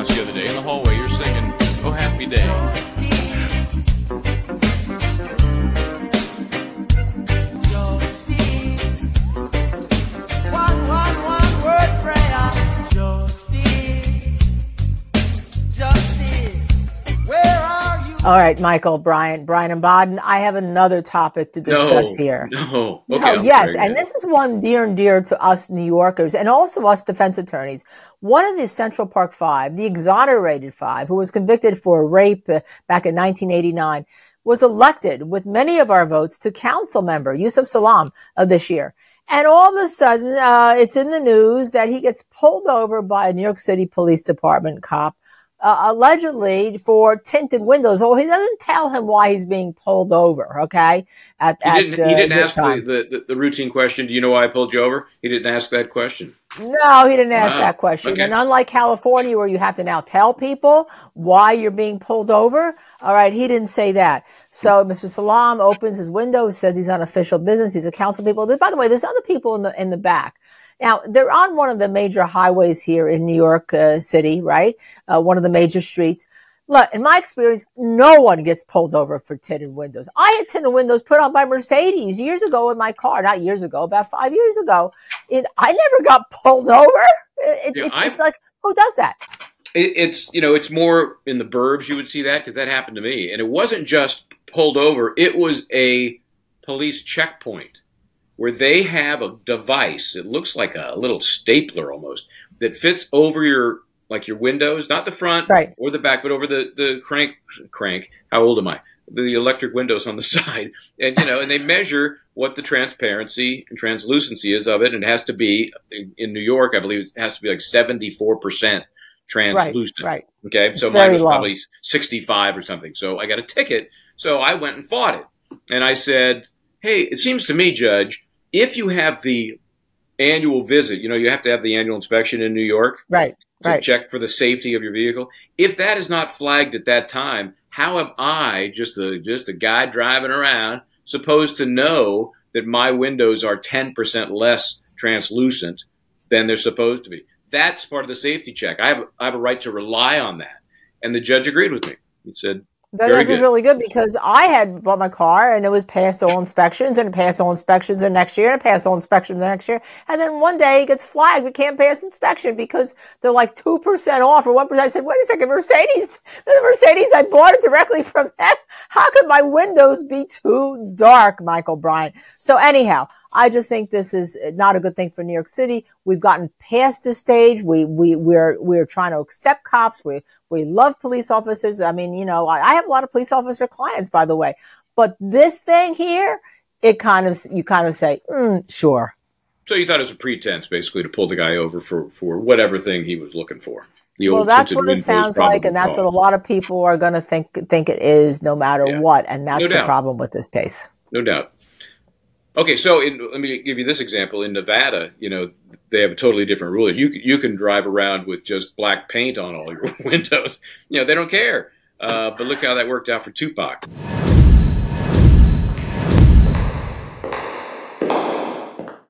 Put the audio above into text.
house the other day in the hallway. You're singing "Oh Happy Day." All right, Michael, Bryant, Bryant and Baden. I have another topic to discuss no, here. No, okay, no, yes, and this is one dear and dear to us New Yorkers and also us defense attorneys. One of the Central Park Five, the exonerated five, who was convicted for rape uh, back in 1989, was elected with many of our votes to council member Yusef Salaam of this year. And all of a sudden, uh, it's in the news that he gets pulled over by a New York City Police Department cop uh, allegedly for tinted windows. Well, he doesn't tell him why he's being pulled over. Okay, at, he didn't, at, uh, he didn't ask the, the, the, routine question. Do you know why I pulled you over? He didn't ask that question. No, he didn't ask that question. Okay. And unlike California, where you have to now tell people why you're being pulled over, all right, he didn't say that. So Mr. Salaam opens his window, says he's on official business. He's a council people. By the way, there's other people in the in the back. Now, they're on one of the major highways here in New York uh, City, right? Uh, one of the major streets. Look, in my experience, no one gets pulled over for tinted windows. I had tinted windows put on by Mercedes years ago in my car, not years ago, about five years ago. It, I never got pulled over. It, yeah, it's like, who does that? It, it's, you know, it's more in the burbs you would see that because that happened to me. And it wasn't just pulled over, it was a police checkpoint where they have a device. It looks like a little stapler almost that fits over your like your windows, not the front right. or the back, but over the the crank crank. How old am I? The electric windows on the side, and you know, and they measure what the transparency and translucency is of it. And it has to be in New York, I believe, it has to be like seventy four percent translucent. Right. right. Okay. It's so mine was low. probably sixty five or something. So I got a ticket. So I went and fought it, and I said, "Hey, it seems to me, Judge." If you have the annual visit, you know, you have to have the annual inspection in New York. Right. To right. check for the safety of your vehicle. If that is not flagged at that time, how am I, just a just a guy driving around, supposed to know that my windows are 10% less translucent than they're supposed to be? That's part of the safety check. I have I have a right to rely on that. And the judge agreed with me. He said, that is really good because I had bought my car and it was passed all inspections and it passed all inspections the next year and it passed all inspections the next year. And then one day it gets flagged. We can't pass inspection because they're like 2% off or 1%. I said, wait a second, Mercedes, the Mercedes, I bought it directly from them. How could my windows be too dark, Michael Bryant? So anyhow, I just think this is not a good thing for New York City. We've gotten past this stage. We, we, we're, we're trying to accept cops. We, we love police officers. I mean, you know, I, I have a lot of police officer clients, by the way, but this thing here, it kind of, you kind of say, mm, sure. So you thought it was a pretense, basically, to pull the guy over for, for whatever thing he was looking for. well, that's what it sounds like, and that's what a lot of people are going to think think it is, no matter yeah. what. And that's no the problem with this case. No doubt. Okay, so in, let me give you this example. In Nevada, you know, they have a totally different rule. You you can drive around with just black paint on all your windows. You know, they don't care. Uh, but look how that worked out for Tupac.